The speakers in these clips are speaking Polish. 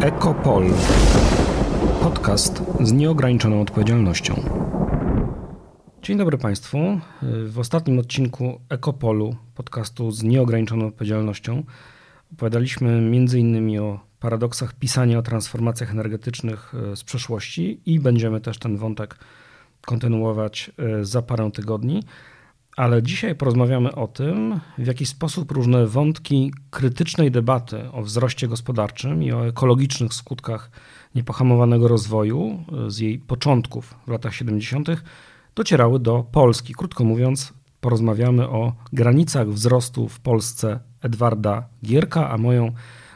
Ekopol. Podcast z nieograniczoną odpowiedzialnością. Dzień dobry Państwu. W ostatnim odcinku Ekopolu, podcastu z nieograniczoną odpowiedzialnością, opowiadaliśmy m.in. o paradoksach pisania o transformacjach energetycznych e, z przeszłości i będziemy też ten wątek kontynuować e, za parę tygodni. Ale dzisiaj porozmawiamy o tym, w jaki sposób różne wątki krytycznej debaty o wzroście gospodarczym i o ekologicznych skutkach niepohamowanego rozwoju e, z jej początków w latach 70. docierały do Polski. Krótko mówiąc, porozmawiamy o granicach wzrostu w Polsce Edwarda Gierka, a moją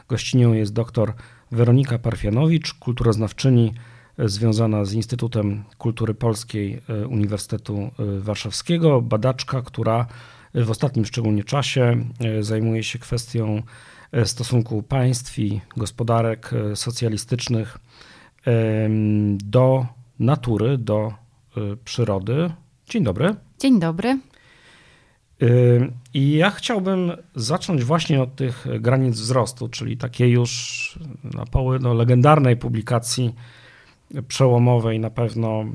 gościnią jest dr Weronika Parfianowicz, kulturoznawczyni związana z Instytutem Kultury Polskiej e, Uniwersytetu e, Warszawskiego, badaczka, która w ostatnim szczególnie czasie e, zajmuje się kwestią stosunku państw i gospodarek socjalistycznych do natury, do przyrody. Dzień dobry. Dzień dobry. I ja chciałbym zacząć właśnie od tych granic wzrostu, czyli takiej już na poły no, legendarnej publikacji przełomowej, na pewno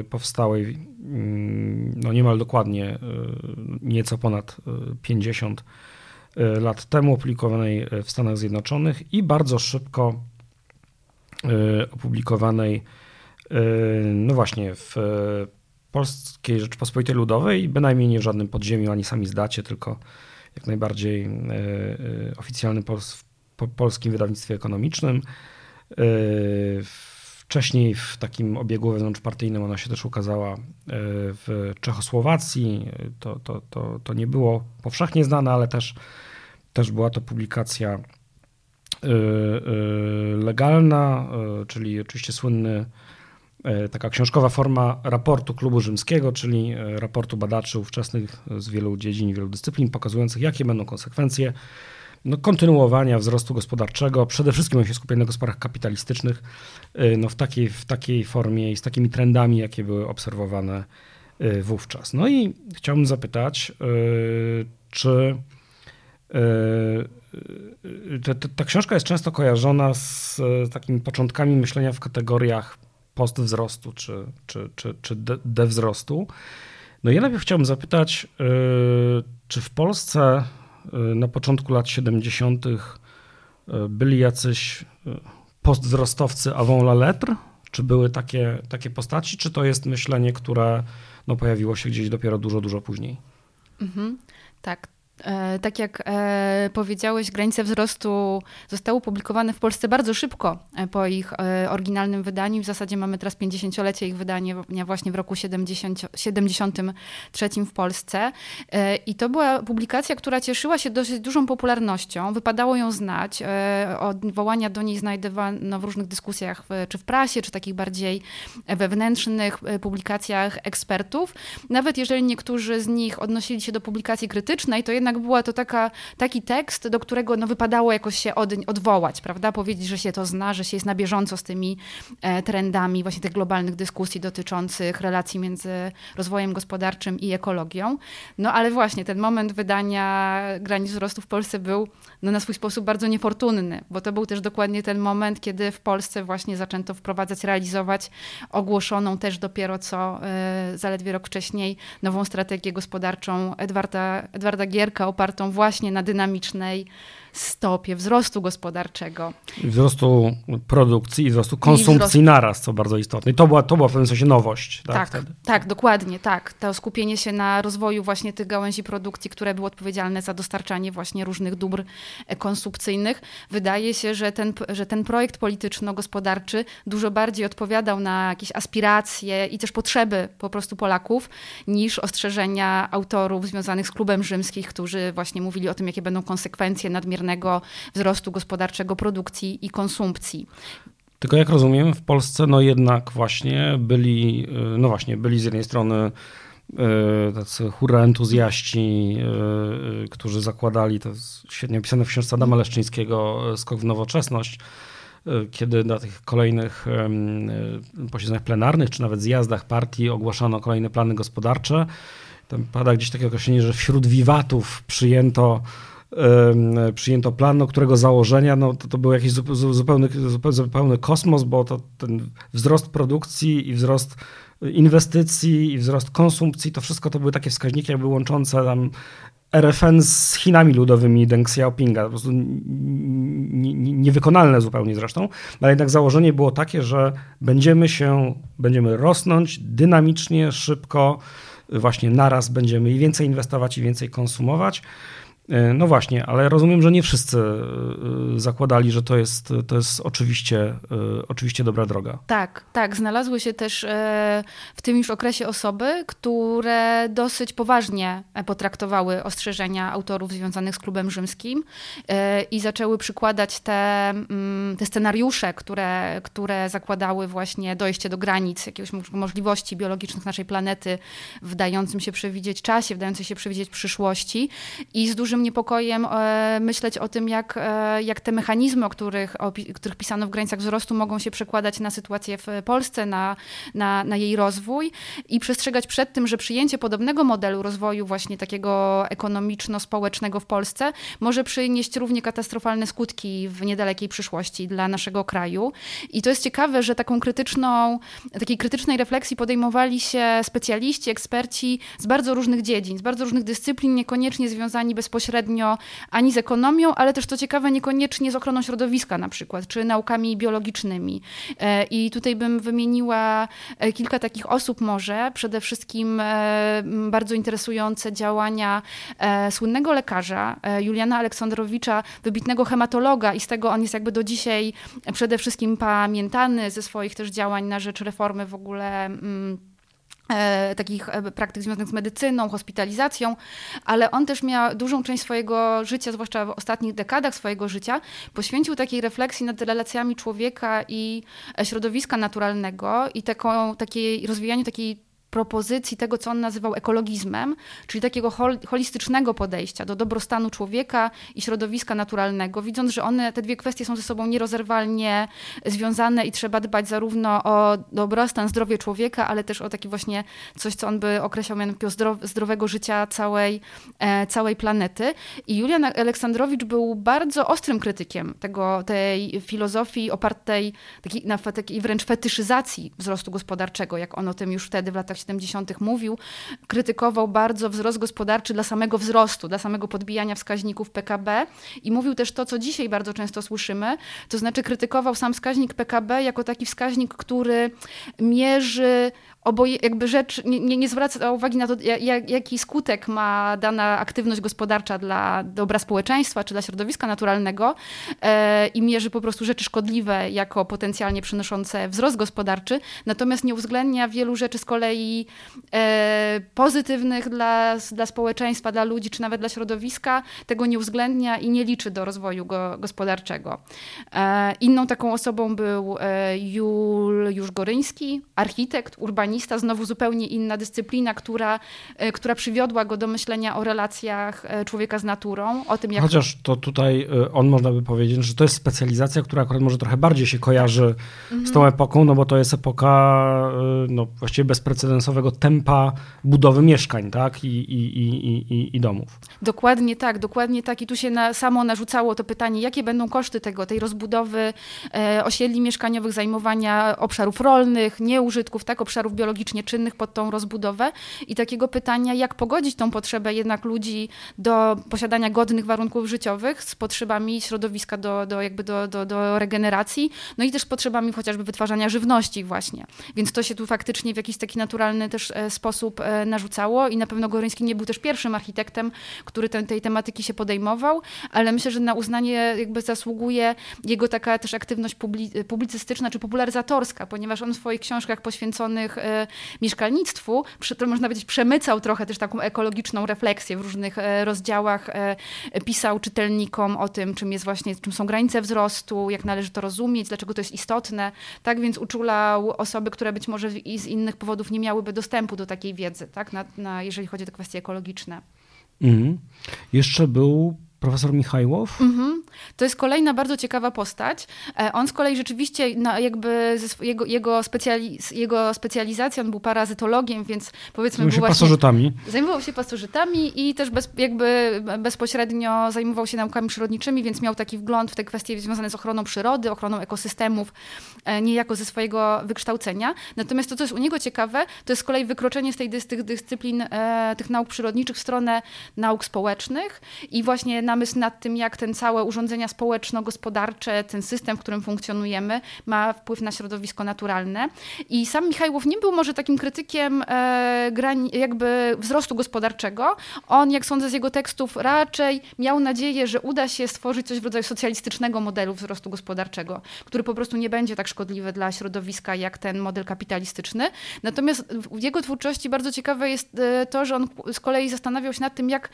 e, powstałej mm, no niemal dokładnie e, nieco ponad 50 e, lat temu, opublikowanej w Stanach Zjednoczonych i bardzo szybko opublikowanej no właśnie w Polskiej Rzeczypospolitej Ludowej, bynajmniej nie w żadnym podziemiu ani sami zdacie, tylko jak najbardziej oficjalnym polskim wydawnictwie ekonomicznym. Wcześniej w takim obiegu wewnątrzpartyjnym ona się też ukazała e, w Czechosłowacji. To, to, to, to nie było powszechnie znane, ale też, też była to publikacja e, e, legalna, czyli oczywiście słynny taka książkowa forma raportu klubu rzymskiego, czyli raportu badaczy ówczesnych z wielu dziedzin, wielu dyscyplin, pokazujących, jakie będą konsekwencje no, kontynuowania wzrostu gospodarczego, przede wszystkim on się skupia na gospodarkach kapitalistycznych, y, no, w, takiej, w takiej formie i z takimi trendami, jakie były obserwowane y, wówczas. No i chciałbym zapytać, y, czy ta, książka jest często kojarzona z takimi początkami myślenia w kategoriach postwzrostu czy, czy, czy, czy dewzrostu. No ja najpierw chciałbym zapytać, czy w Polsce na początku lat 70. Y, byli jacyś y, postwzrostowcy avant la lettre? Czy były takie, takie postaci, czy to jest myślenie, które no, pojawiło się gdzieś dopiero dużo, dużo później? Mhm. Tak, E, tak jak e, powiedziałeś, granice wzrostu zostały opublikowane w Polsce bardzo szybko e, po ich oryginalnym wydaniu. W zasadzie mamy teraz 50-lecie ich wydania właśnie w roku 70, 73 w Polsce. I to była publikacja, która cieszyła się dosyć dużą popularnością. Wypadało ją znać. Odwołania do niej znajdowano w różnych dyskusjach, czy w prasie, czy takich bardziej wewnętrznych publikacjach ekspertów. Nawet jeżeli niektórzy z nich odnosili się do publikacji krytycznej, to jednak jednak była to taka, taki tekst, do którego no, wypadało jakoś się od, odwołać, prawda? Powiedzieć, że się to zna, że się jest na bieżąco z tymi e, trendami właśnie tych globalnych dyskusji dotyczących relacji między rozwojem gospodarczym i ekologią. No ale właśnie ten moment wydania granic wzrostu w Polsce był no, na swój sposób bardzo niefortunny, bo to był też dokładnie ten moment, kiedy w Polsce właśnie zaczęto wprowadzać, realizować ogłoszoną też dopiero co e, zaledwie rok wcześniej nową strategię gospodarczą Edwarda, Edwarda Gierka, opartą właśnie na dynamicznej stopie wzrostu gospodarczego. Wzrostu produkcji i wzrostu konsumpcji wzrostu... naraz, co bardzo istotne. I to była, to była w pewnym sensie nowość. Tak, tak, tak, dokładnie, tak. To skupienie się na rozwoju właśnie tych gałęzi produkcji, które były odpowiedzialne za dostarczanie właśnie różnych dóbr konsumpcyjnych. Wydaje się, że ten, że ten projekt polityczno-gospodarczy dużo bardziej odpowiadał na jakieś aspiracje i też potrzeby po prostu Polaków, niż ostrzeżenia autorów związanych z klubem rzymskich, którzy właśnie mówili o tym, jakie będą konsekwencje nadmiernego wzrostu gospodarczego produkcji i konsumpcji. Tylko jak rozumiem, w Polsce no jednak właśnie byli, y, no właśnie, byli z jednej strony y, tacy hura entuzjaści, y, którzy zakładali, to świetnie opisane w książce Adama Leszczyńskiego, Skok w nowoczesność, kiedy na tych kolejnych posiedzeniach plenarnych, czy nawet zjazdach partii ogłaszano kolejne plany gospodarcze. Tam pada gdzieś takie określenie, że wśród wiwatów przyjęto przyjęto plan, no, którego założenia no, to, to był jakiś zupełny, zupełny kosmos, bo to ten wzrost produkcji i wzrost inwestycji i wzrost konsumpcji, to wszystko to były takie wskaźniki jakby łączące tam RFN z Chinami ludowymi Deng Xiaopinga. Po prostu niewykonalne zupełnie zresztą, ale jednak założenie było takie, że będziemy się, będziemy rosnąć dynamicznie, szybko, właśnie naraz będziemy i więcej inwestować i więcej konsumować. E, no właśnie, ale rozumiem, że nie wszyscy e, zakładali, że to jest, to jest oczywiście, e, oczywiście dobra droga. Tak, tak. Znalazły się też w tym już okresie osoby, które dosyć poważnie potraktowały ostrzeżenia autorów związanych z klubem rzymskim i zaczęły przykładać te, mm, te scenariusze, które, które zakładały właśnie dojście do granic jakiegoś możliwości biologicznych naszej planety w dającym się przewidzieć czasie, w dającym się przewidzieć przyszłości i z dużym dużym niepokojem e, myśleć o tym, jak, e, jak te mechanizmy, o których, o których pisano w granicach wzrostu, mogą się przekładać na sytuację w Polsce, na, na, na jej rozwój i przestrzegać przed tym, że przyjęcie podobnego modelu rozwoju, właśnie takiego ekonomiczno-społecznego w Polsce, może przynieść równie katastrofalne skutki w niedalekiej przyszłości dla naszego kraju. I to jest ciekawe, że taką krytyczną, takiej krytycznej refleksji podejmowali się specjaliści, eksperci z bardzo różnych dziedzin, z bardzo różnych dyscyplin, niekoniecznie związani bezpośrednio bezpośrednio ani z ekonomią, ale też to ciekawe, niekoniecznie z ochroną środowiska na przykład, czy naukami biologicznymi. E, I tutaj bym wymieniła e, kilka takich osób może, przede wszystkim e, bardzo interesujące działania słynnego lekarza Juliana Aleksandrowicza, wybitnego hematologa i z tego on jest jakby do dzisiaj przede wszystkim pamiętany ze swoich też działań na rzecz reformy w ogóle mm, takich e, praktyk związanych z medycyną, hospitalizacją, ale on też miał dużą część swojego życia, zwłaszcza w ostatnich dekadach swojego życia, poświęcił takiej refleksji nad relacjami człowieka i e, środowiska naturalnego i taką, takiej, rozwijaniu takiej propozycji tego, co on nazywał ekologizmem, czyli takiego holistycznego podejścia do dobrostanu człowieka i środowiska naturalnego, widząc, że one, te dwie kwestie są ze sobą nierozerwalnie związane i trzeba dbać zarówno o dobrostan, zdrowie człowieka, ale też o taki właśnie coś, co on by określał mianowicie zdrowego życia całej, e, całej planety. I Julian Aleksandrowicz był bardzo ostrym krytykiem tego, tej filozofii opartej takiej, na takiej wręcz fetyszyzacji wzrostu gospodarczego, jak on o tym już wtedy w latach 70. mówił, krytykował bardzo wzrost gospodarczy dla samego wzrostu, dla samego podbijania wskaźników PKB i mówił też to, co dzisiaj bardzo często słyszymy, to znaczy krytykował sam wskaźnik PKB jako taki wskaźnik, który mierzy oboje, jakby rzecz, nie, nie zwraca uwagi na to, jak, jaki skutek ma dana aktywność gospodarcza dla dobra społeczeństwa czy dla środowiska naturalnego e, i mierzy po prostu rzeczy szkodliwe jako potencjalnie przynoszące wzrost gospodarczy, natomiast nie uwzględnia wielu rzeczy z kolei e, pozytywnych dla, dla społeczeństwa, dla ludzi czy nawet dla środowiska, tego nie uwzględnia i nie liczy do rozwoju go, gospodarczego. E, inną taką osobą był e, Juliusz Goryński, architekt, urbanista, humanista, znowu zupełnie inna dyscyplina, która, e, która przywiodła go do myślenia o relacjach e, człowieka z naturą, o tym jak... Chociaż to tutaj e, on można by powiedzieć, że to jest specjalizacja, która akurat może trochę bardziej się kojarzy mhm. z tą epoką, no bo to jest epoka no, właściwie bezprecedensowego tempa budowy mieszkań tak? I, i, i, i, i domów. Dokładnie tak, dokładnie tak. I tu się na, samo narzucało to pytanie, jakie będą koszty tego, tej rozbudowy e, osiedli mieszkaniowych, zajmowania obszarów rolnych, nieużytków, tak, obszarów biologicznych, biologicznie czynnych pod tą rozbudowę i takiego pytania, jak pogodzić tą potrzebę jednak ludzi do posiadania godnych warunków życiowych z potrzebami środowiska do, do, jakby do, do, do regeneracji, no i też potrzebami chociażby wytwarzania żywności właśnie. Więc to się tu faktycznie w jakiś taki naturalny też e, sposób e, narzucało i na pewno Goryński nie był też pierwszym architektem, który ten, tej tematyki się podejmował, ale myślę, że na uznanie jakby zasługuje jego taka też aktywność publicystyczna czy popularyzatorska, ponieważ on w swoich książkach poświęconych e, mieszkalnictwu, można powiedzieć, przemycał trochę też taką ekologiczną refleksję w różnych e, rozdziałach, e, pisał czytelnikom o tym, czym jest właśnie, czym są granice wzrostu, jak należy to rozumieć, dlaczego to jest istotne. Tak więc uczulał osoby, które być może z innych powodów nie miałyby dostępu do takiej wiedzy, tak? Na, na jeżeli chodzi o te kwestie ekologiczne. Mhm. Jeszcze był profesor Michajłow. Mhm. To jest kolejna bardzo ciekawa postać. E, on z kolei rzeczywiście, no, jakby jego, jego, specjali, jego specjalizacja, on był parazytologiem, więc powiedzmy Zajmował się właśnie, pasożytami. Zajmował się pasożytami i też bez, jakby bezpośrednio zajmował się naukami przyrodniczymi, więc miał taki wgląd w te kwestie związane z ochroną przyrody, ochroną ekosystemów, e, niejako ze swojego wykształcenia. Natomiast to, co jest u niego ciekawe, to jest z kolei wykroczenie z tej, z tych dyscyplin, e, tych nauk przyrodniczych w stronę nauk społecznych i właśnie namysł nad tym, jak ten całe urządzenia społeczno-gospodarcze, ten system, w którym funkcjonujemy, ma wpływ na środowisko naturalne. I sam Michajłow nie był może takim krytykiem e, jakby wzrostu gospodarczego. On, jak sądzę z jego tekstów, raczej miał nadzieję, że uda się stworzyć coś w rodzaju socjalistycznego modelu wzrostu gospodarczego, który po prostu nie będzie tak szkodliwy dla środowiska jak ten model kapitalistyczny. Natomiast w jego twórczości bardzo ciekawe jest e, to, że on z kolei zastanawiał się nad tym, jak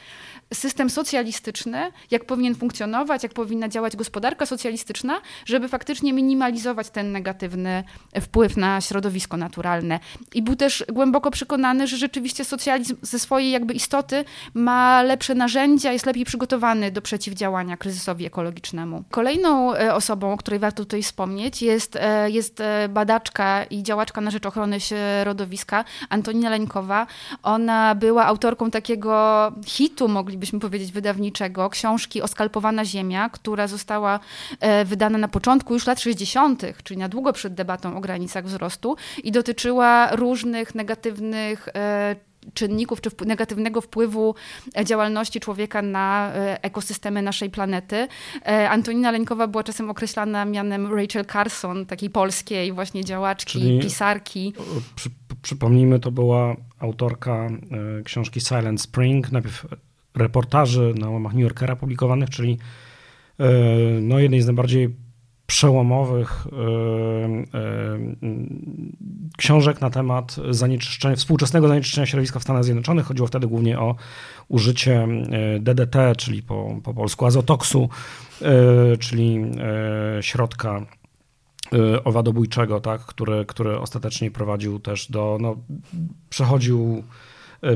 system socjalistyczny, jak powinien funkcjonować, jak powinna działać gospodarka socjalistyczna, żeby faktycznie minimalizować ten negatywny wpływ na środowisko naturalne. I był też głęboko przekonany, że rzeczywiście socjalizm ze swojej jakby istoty ma lepsze narzędzia, jest lepiej przygotowany do przeciwdziałania kryzysowi ekologicznemu. Kolejną e, osobą, o której warto tutaj wspomnieć, jest, e, jest e, badaczka i działaczka na rzecz ochrony środowiska Antonina Leńkowa. Ona była autorką takiego hitu, moglibyśmy powiedzieć, wydawniczego, książki Oskalpowana Ziemia, która została wydana na początku już lat 60., czyli na długo przed debatą o granicach wzrostu i dotyczyła różnych negatywnych czynników czy negatywnego wpływu e, działalności człowieka na e, ekosystemy naszej planety. E, Antonina Leńkowa była czasem określana mianem Rachel Carson, takiej polskiej właśnie działaczki, Czyli, pisarki. Przy, przypomnijmy, to była autorka książki Silent Spring, najpierw reportaży na łamach New Yorkera publikowanych, czyli no, jednej z najbardziej przełomowych e, e, książek na temat zanieczyszczenia, współczesnego zanieczyszczenia środowiska w Stanach Zjednoczonych. Chodziło wtedy głównie o użycie e, DDT, czyli po, po polsku azotoksu, czyli środka owadobójczego, tak, który, który ostatecznie prowadził też do, no, przechodził E,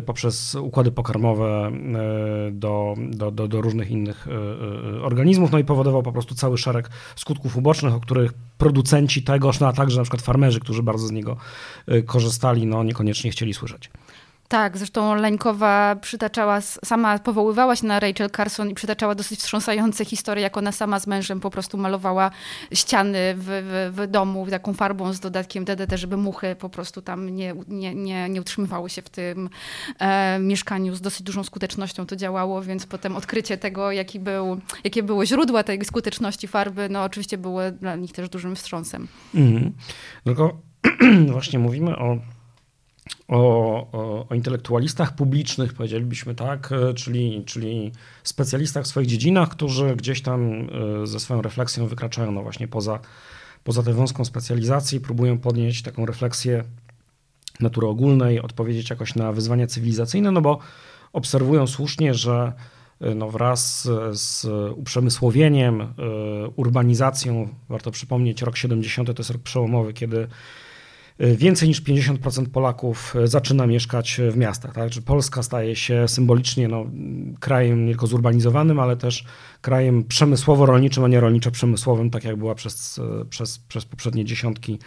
poprzez układy pokarmowe e, do, do, do, do różnych innych e, organizmów, no i powodował po prostu cały szereg skutków ubocznych, o których producenci tegoż, no a także na przykład farmerzy, którzy bardzo z niego korzystali, no niekoniecznie chcieli słyszeć. Tak, zresztą Leńkowa przytaczała, sama powoływała się na Rachel Carson i przytaczała dosyć wstrząsające historie, jak ona sama z mężem po prostu malowała ściany w, w, w domu taką farbą z dodatkiem DDT, żeby muchy po prostu tam nie, nie, nie, nie utrzymywały się w tym e, mieszkaniu. Z dosyć dużą skutecznością to działało, więc potem odkrycie tego, jaki był, jakie były źródła tej skuteczności farby, no oczywiście było dla nich też dużym wstrząsem. Mhm. Tylko właśnie mówimy o o, o, intelektualistach publicznych, powiedzielibyśmy tak, e, czyli, czyli specjalistach w swoich dziedzinach, którzy gdzieś tam e, ze swoją refleksją wykraczają no właśnie poza, poza tę wąską specjalizację i próbują podnieść taką refleksję natury ogólnej, odpowiedzieć jakoś na wyzwania cywilizacyjne, no bo obserwują słusznie, że e, no wraz z uprzemysłowieniem, urbanizacją, warto przypomnieć, rok 70 to jest rok przełomowy, kiedy więcej niż 50% Polaków y, zaczyna mieszkać w miastach. Tak? Czy Polska staje się symbolicznie no, krajem nie tylko zurbanizowanym, ale też krajem przemysłowo-rolniczym, a nie rolniczo-przemysłowym, tak jak była przez, przez, przez poprzednie dziesiątki,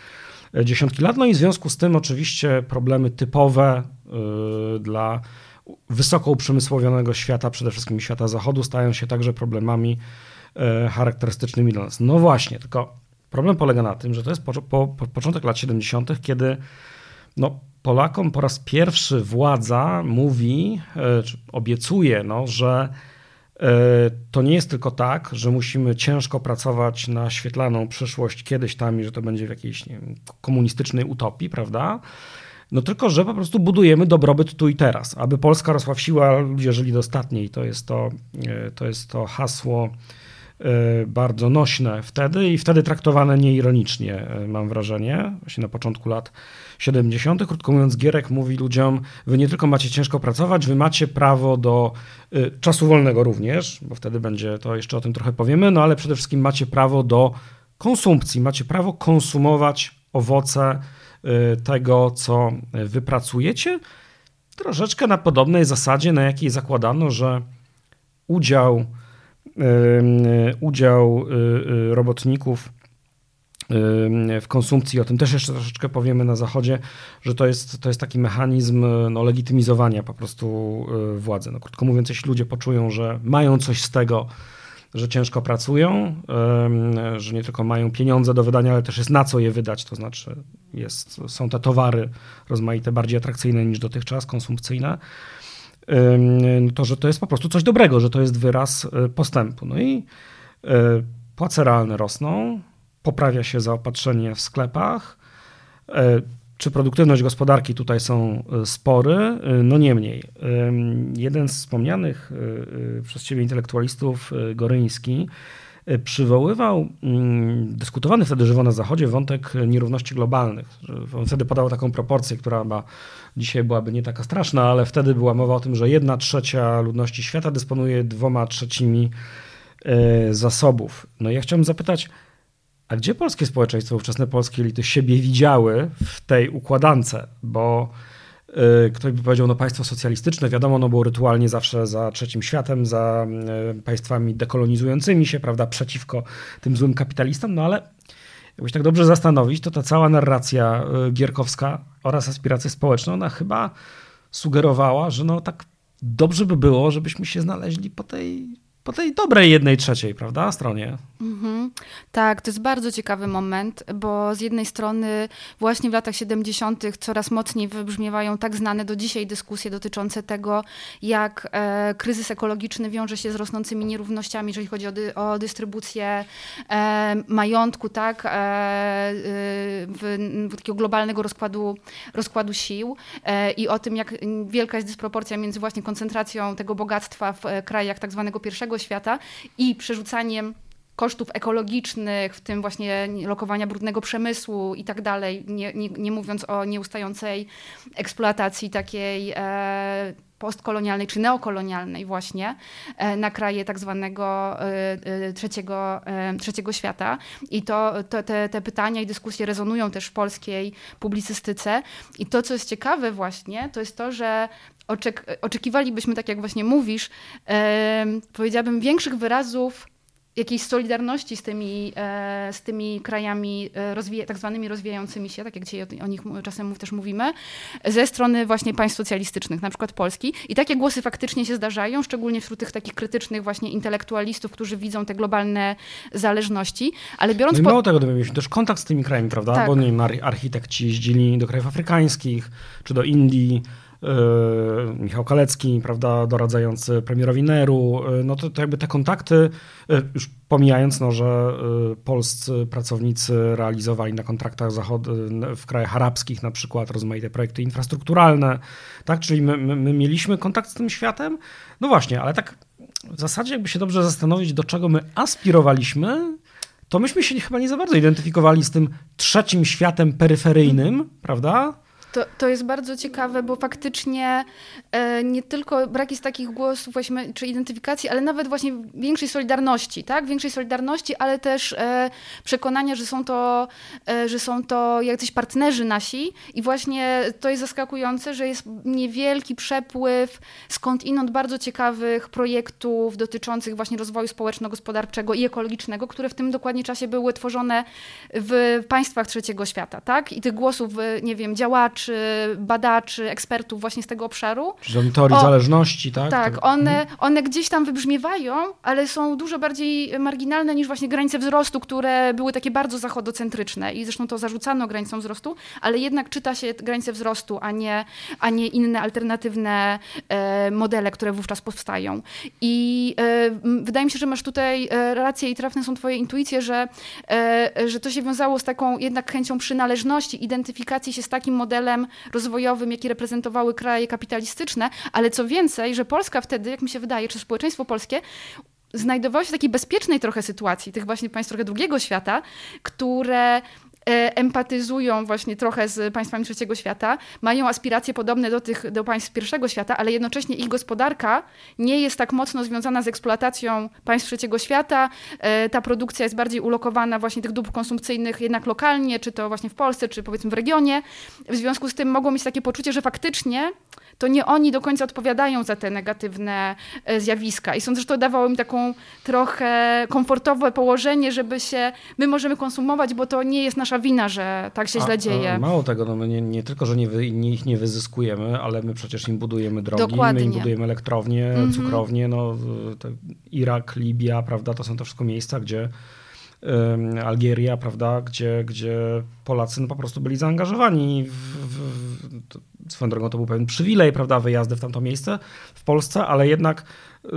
dziesiątki lat. No i w związku z tym oczywiście problemy typowe dla wysoko uprzemysłowionego świata, przede wszystkim świata zachodu, stają się także problemami charakterystycznymi dla nas. No właśnie, tylko Problem polega na tym, że to jest po, po, po początek lat 70., kiedy no, Polakom po raz pierwszy władza mówi, e, obiecuje, no, że e, to nie jest tylko tak, że musimy ciężko pracować na świetlaną przyszłość kiedyś tam i że to będzie w jakiejś wiem, komunistycznej utopii, prawda? No tylko, że po prostu budujemy dobrobyt tu i teraz, aby Polska rosła w siłę, ludzie żyli dostatnie i to jest to, e, to, jest to hasło bardzo nośne wtedy i wtedy traktowane nieironicznie, y, mam wrażenie, właśnie na początku lat 70. Krótko mówiąc, Gierek mówi ludziom, wy nie tylko macie ciężko pracować, wy macie prawo do y, czasu wolnego również, bo wtedy będzie, to jeszcze o tym trochę powiemy, no ale przede wszystkim macie prawo do konsumpcji, macie prawo konsumować owoce tego, co wypracujecie, troszeczkę na podobnej zasadzie, na jakiej zakładano, że udział udział robotników w konsumpcji, o tym też jeszcze troszeczkę powiemy na Zachodzie, że to jest, to jest taki mechanizm no, legitymizowania po prostu władzy. No, krótko mówiąc, jeśli ludzie poczują, że mają coś z tego, że ciężko pracują, że nie tylko mają pieniądze do wydania, ale też jest na co je wydać, to znaczy jest, są te towary rozmaite, bardziej atrakcyjne niż dotychczas, konsumpcyjne, to że to jest po prostu coś dobrego, że to jest wyraz e, postępu. No i e, płace realne rosną, poprawia się zaopatrzenie w sklepach, e, czy produktywność gospodarki tutaj są spory? No niemniej. Jeden z wspomnianych przez ciebie intelektualistów, Goryński, przywoływał mm, dyskutowany wtedy żywo na Zachodzie wątek nierówności globalnych. On wtedy podał taką proporcję, która ma, dzisiaj byłaby nie taka straszna, ale wtedy była mowa o tym, że jedna trzecia ludności świata dysponuje dwoma trzecimi zasobów. No ja chciałbym zapytać, a gdzie polskie społeczeństwo, ówczesne polskie elity siebie widziały w tej układance? Bo y, ktoś by powiedział, no państwo socjalistyczne, wiadomo, no było rytualnie zawsze za trzecim światem, za y, państwami dekolonizującymi się, prawda, przeciwko tym złym kapitalistom, no ale jakbyś tak dobrze zastanowić, to ta cała narracja y, gierkowska oraz aspiracje społeczne, ona chyba sugerowała, że no tak dobrze by było, żebyśmy się znaleźli po tej po tej dobrej jednej trzeciej, prawda, stronie. Mhm. Tak, to jest bardzo ciekawy moment, bo z jednej strony właśnie w latach 70. coraz mocniej wybrzmiewają tak znane do dzisiaj dyskusje dotyczące tego, jak e, kryzys ekologiczny wiąże się z rosnącymi nierównościami, jeżeli chodzi o, dy, o dystrybucję e, majątku, tak, e, e w, w, takiego globalnego rozkładu, rozkładu sił e, i o tym, jak wielka jest dysproporcja między właśnie koncentracją tego bogactwa w e, krajach tak zwanego pierwszego świata i przerzucaniem kosztów ekologicznych, w tym właśnie lokowania brudnego przemysłu i tak dalej, nie, mówiąc o nieustającej eksploatacji takiej e, postkolonialnej czy neokolonialnej właśnie e, na kraje tak zwanego e, trzeciego, trzeciego świata. I to, to te, te pytania i dyskusje rezonują też w polskiej publicystyce. I to, co jest ciekawe właśnie, to jest to, że oczek oczekiwalibyśmy, tak jak właśnie mówisz, powiedziałabym, większych wyrazów jakiejś solidarności z tymi, e, z tymi krajami e, tak zwanymi rozwijającymi się, tak jak dzisiaj o, nich czasem też mówimy, ze strony właśnie państw socjalistycznych, na przykład Polski. I takie głosy faktycznie się zdarzają, szczególnie wśród tych takich krytycznych właśnie intelektualistów, którzy widzą te globalne zależności. Ale biorąc no i mało po... tego, mieliśmy też kontakt z tymi krajami, prawda? Tak. Bo nie wiem, architekci jeździli do krajów afrykańskich, czy do Indii, Michał Kalecki, prawda, doradzający premierowi Neru, e, no to, to jakby te kontakty, e, już pomijając, no, że polscy pracownicy realizowali na kontraktach zachod- w krajach arabskich na przykład rozmaite projekty infrastrukturalne, tak, czyli my, my, my mieliśmy kontakt z tym światem, no właśnie, ale tak w zasadzie jakby się dobrze zastanowić, do czego my aspirowaliśmy, to myśmy się chyba nie za bardzo identyfikowali z tym trzecim światem peryferyjnym, prawda? To, to jest bardzo ciekawe, bo faktycznie e, nie tylko brak jest takich głosów właśnie, czy identyfikacji, ale nawet właśnie większej solidarności, tak? Większej solidarności, ale też e, przekonania, że są to, e, że są to jacyś partnerzy nasi i właśnie to jest zaskakujące, że jest niewielki przepływ skądinąd bardzo ciekawych projektów dotyczących właśnie rozwoju społeczno-gospodarczego i ekologicznego, które w tym dokładnie czasie były tworzone w państwach trzeciego świata, tak? I tych głosów, nie wiem, działaczy, badaczy, badaczy, ekspertów właśnie z tego obszaru. Czyli teorii o, zależności, tak? Tak, one, mhm. one gdzieś tam wybrzmiewają, ale są dużo bardziej marginalne niż właśnie granice wzrostu, które były takie bardzo zachodocentryczne i zresztą to zarzucano granicą wzrostu, ale jednak czyta się granice wzrostu, a nie, a nie inne alternatywne e, modele, które wówczas powstają. I e, wydaje mi się, że masz tutaj e, rację i trafne są twoje intuicje, że, e, że to się wiązało z taką jednak chęcią przynależności, identyfikacji się z takim modelem, modelem rozwojowym, jaki reprezentowały kraje kapitalistyczne, ale co więcej, że Polska wtedy, jak mi się wydaje, czy społeczeństwo polskie znajdowało się w takiej bezpiecznej trochę sytuacji, tych właśnie państw trochę drugiego świata, które empatyzują właśnie trochę z państwami trzeciego świata, mają aspiracje podobne do tych do państw pierwszego świata, ale jednocześnie ich gospodarka nie jest tak mocno związana z eksploatacją państw trzeciego świata. E, ta produkcja jest bardziej ulokowana właśnie tych dóbr konsumpcyjnych jednak lokalnie, czy to właśnie w Polsce, czy powiedzmy w regionie. W związku z tym mogą mieć takie poczucie, że faktycznie to nie oni do końca odpowiadają za te negatywne e, zjawiska. I sądzę, że to dawało mi taką trochę komfortowe położenie, żeby się, my możemy konsumować, bo to nie jest nasza wina, że tak się a, źle dzieje. A mało tego, no my nie, nie tylko, że nie, wy, nie, ich nie wyzyskujemy, ale my przecież im budujemy drogi, Dokładnie. my im budujemy elektrownie, mm -hmm. cukrownie, no, Irak, Libia, prawda, to są to wszystko miejsca, gdzie Algieria, prawda, gdzie, gdzie Polacy no, po prostu byli zaangażowani. W, w, w, swoją drogą to był pewien przywilej, prawda, wyjazdy w tamto miejsce w Polsce, ale jednak y,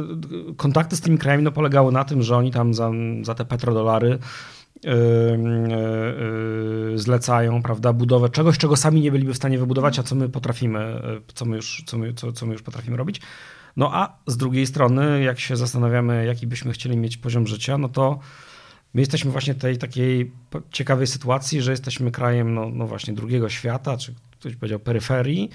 kontakty z tymi krajami no, polegały na tym, że oni tam za, za te petrodolary yy, yy, zlecają, prawda, budowę czegoś, czego sami nie byliby w stanie wybudować, a co my potrafimy, co my już, co my, co, co my już potrafimy robić. No a z drugiej strony, jak się zastanawiamy, jaki byśmy chcieli mieć poziom życia, no to My jesteśmy właśnie tej takiej ciekawej sytuacji, że jesteśmy krajem, no, no właśnie, drugiego świata, czy ktoś powiedział peryferii,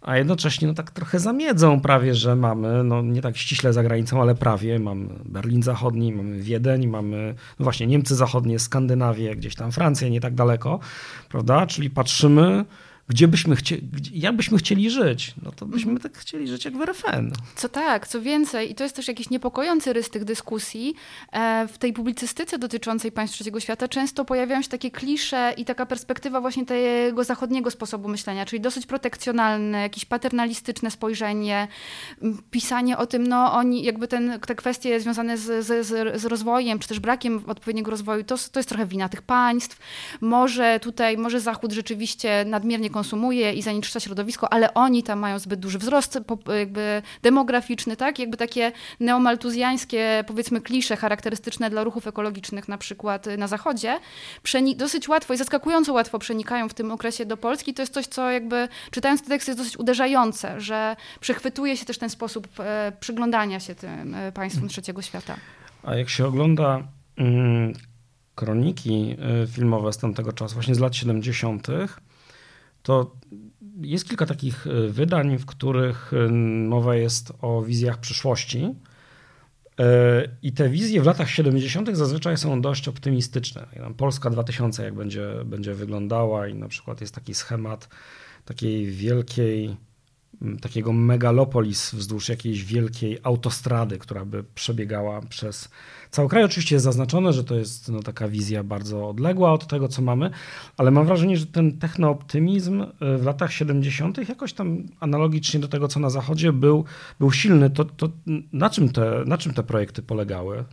a jednocześnie no tak trochę zamiedzą prawie, że mamy, no nie tak ściśle za granicą, ale prawie, mamy Berlin Zachodni, mamy Wiedeń, mamy no właśnie Niemcy Zachodnie, Skandynawię, gdzieś tam Francję, nie tak daleko, prawda? Czyli patrzymy, gdzie byśmy chcieli, jak byśmy chcieli żyć, no to byśmy tak chcieli żyć jak w RFN. Co tak, co więcej, i to jest też jakiś niepokojący rys tych dyskusji, e, w tej publicystyce dotyczącej państw trzeciego świata często pojawiają się takie klisze i taka perspektywa właśnie tego zachodniego sposobu myślenia, czyli dosyć protekcjonalne, jakieś paternalistyczne spojrzenie, pisanie o tym, no oni jakby ten, te kwestie związane z, z, z rozwojem, czy też brakiem odpowiedniego rozwoju, to, to jest trochę wina tych państw. Może tutaj, może Zachód rzeczywiście nadmiernie konsumuje i zanieczyszcza środowisko, ale oni tam mają zbyt duży wzrost jakby demograficzny, tak? Jakby takie neomaltuzjańskie, powiedzmy, klisze charakterystyczne dla ruchów ekologicznych na przykład na zachodzie, dosyć łatwo i zaskakująco łatwo przenikają w tym okresie do Polski. To jest coś, co jakby czytając te teksty jest dosyć uderzające, że przechwytuje się też ten sposób e, przyglądania się tym e, państwom mm. trzeciego świata. A jak się ogląda mm, kroniki e, filmowe z tamtego czasu, właśnie z lat 70., to jest kilka takich e, wydań, w których e, mowa jest o wizjach przyszłości. E, I te wizje w latach 70. zazwyczaj są dość optymistyczne. Polska 2000, jak będzie, będzie wyglądała, i na przykład jest taki schemat takiej wielkiej takiego megalopolis wzdłuż jakiejś wielkiej autostrady, która by przebiegała przez cały kraj. Oczywiście jest zaznaczone, że to jest no, taka wizja bardzo odległa od tego, co mamy, ale mam wrażenie, że ten technooptymizm y, w latach 70. jakoś tam analogicznie do tego, co na zachodzie był, był silny. To, to na, czym te, na czym te projekty polegały?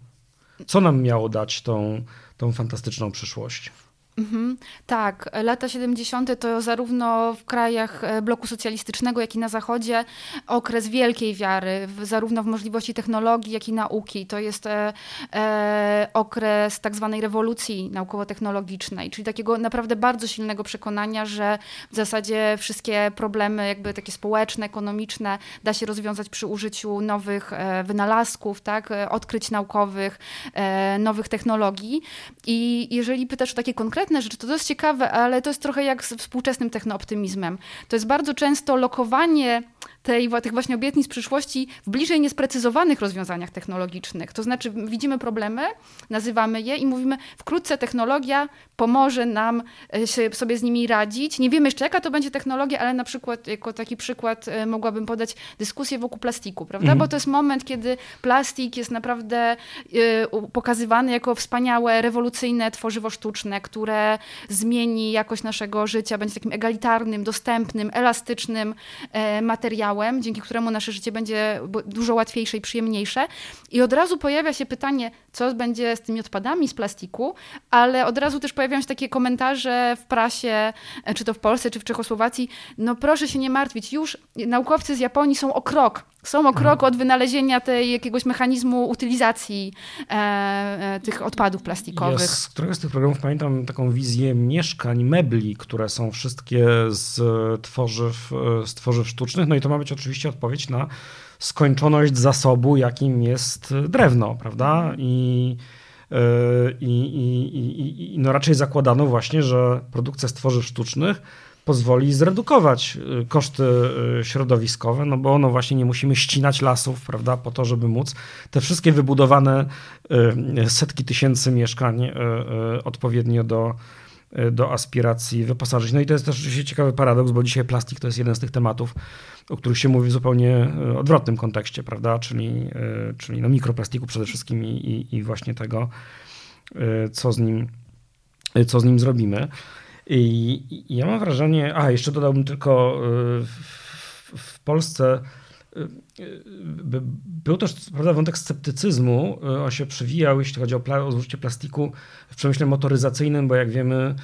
Co nam miało dać tą, tą fantastyczną przyszłość? Mhm. Tak, lata 70. to zarówno w krajach e, bloku socjalistycznego, jak i na Zachodzie okres wielkiej wiary, w, zarówno w możliwości technologii, jak i nauki. To jest e, e, okres tak zwanej rewolucji naukowo-technologicznej, czyli takiego naprawdę bardzo silnego przekonania, że w zasadzie wszystkie problemy jakby takie społeczne, ekonomiczne da się rozwiązać przy użyciu nowych e, wynalazków, tak, e, odkryć naukowych, e, nowych technologii. I jeżeli pytasz o takie konkretne konkretne rzeczy, to dość ciekawe, ale to jest trochę jak z współczesnym technooptymizmem. To jest bardzo często lokowanie tej, tych właśnie obietnic przyszłości w bliżej niesprecyzowanych rozwiązaniach technologicznych. To znaczy widzimy problemy, nazywamy je i mówimy wkrótce technologia pomoże nam e, się, sobie z nimi radzić. Nie wiemy jeszcze jaka to będzie technologia, ale na przykład jako taki przykład e, mogłabym podać dyskusję wokół plastiku, prawda? Mhm. Bo to jest moment, kiedy plastik jest naprawdę y, pokazywany jako wspaniałe, rewolucyjne tworzywo sztuczne, które zmieni jakość naszego życia, będzie takim egalitarnym, dostępnym, elastycznym materiałem dzięki któremu nasze życie będzie dużo łatwiejsze i przyjemniejsze. I od razu pojawia się pytanie, co będzie z tymi odpadami z plastiku, ale od razu też pojawiają się takie komentarze w prasie, e, czy to w Polsce, czy w Czechosłowacji, no proszę się nie martwić, już naukowcy z Japonii są o krok są o krok od wynalezienia tej jakiegoś mechanizmu utylizacji e, e, tych odpadów plastikowych. Ja z któregoś z tych programów pamiętam taką wizję mieszkań, mebli, które są wszystkie z tworzyw, z tworzyw sztucznych. No i to ma być oczywiście odpowiedź na skończoność zasobu, jakim jest drewno, prawda? I e, i, i, i, i no raczej zakładano właśnie, że produkcja z tworzyw sztucznych pozwoli zredukować y, koszty środowiskowe, no bo ono właśnie nie musimy ścinać lasów, prawda, po to, żeby móc te wszystkie wybudowane setki tysięcy mieszkań odpowiednio do do aspiracji wyposażyć. No i to jest też ciekawy paradoks, bo dzisiaj plastik to jest jeden z tych tematów, o których się mówi w zupełnie odwrotnym kontekście, prawda? Czyli, czyli no mikroplastiku przede wszystkim i, i właśnie tego, co z nim, co z nim zrobimy. I, i ja mam wrażenie, a jeszcze dodałbym tylko w, w Polsce był też prawda, wątek sceptycyzmu, on się przewijał, jeśli chodzi o, pla o zużycie plastiku w przemyśle motoryzacyjnym, bo jak wiemy,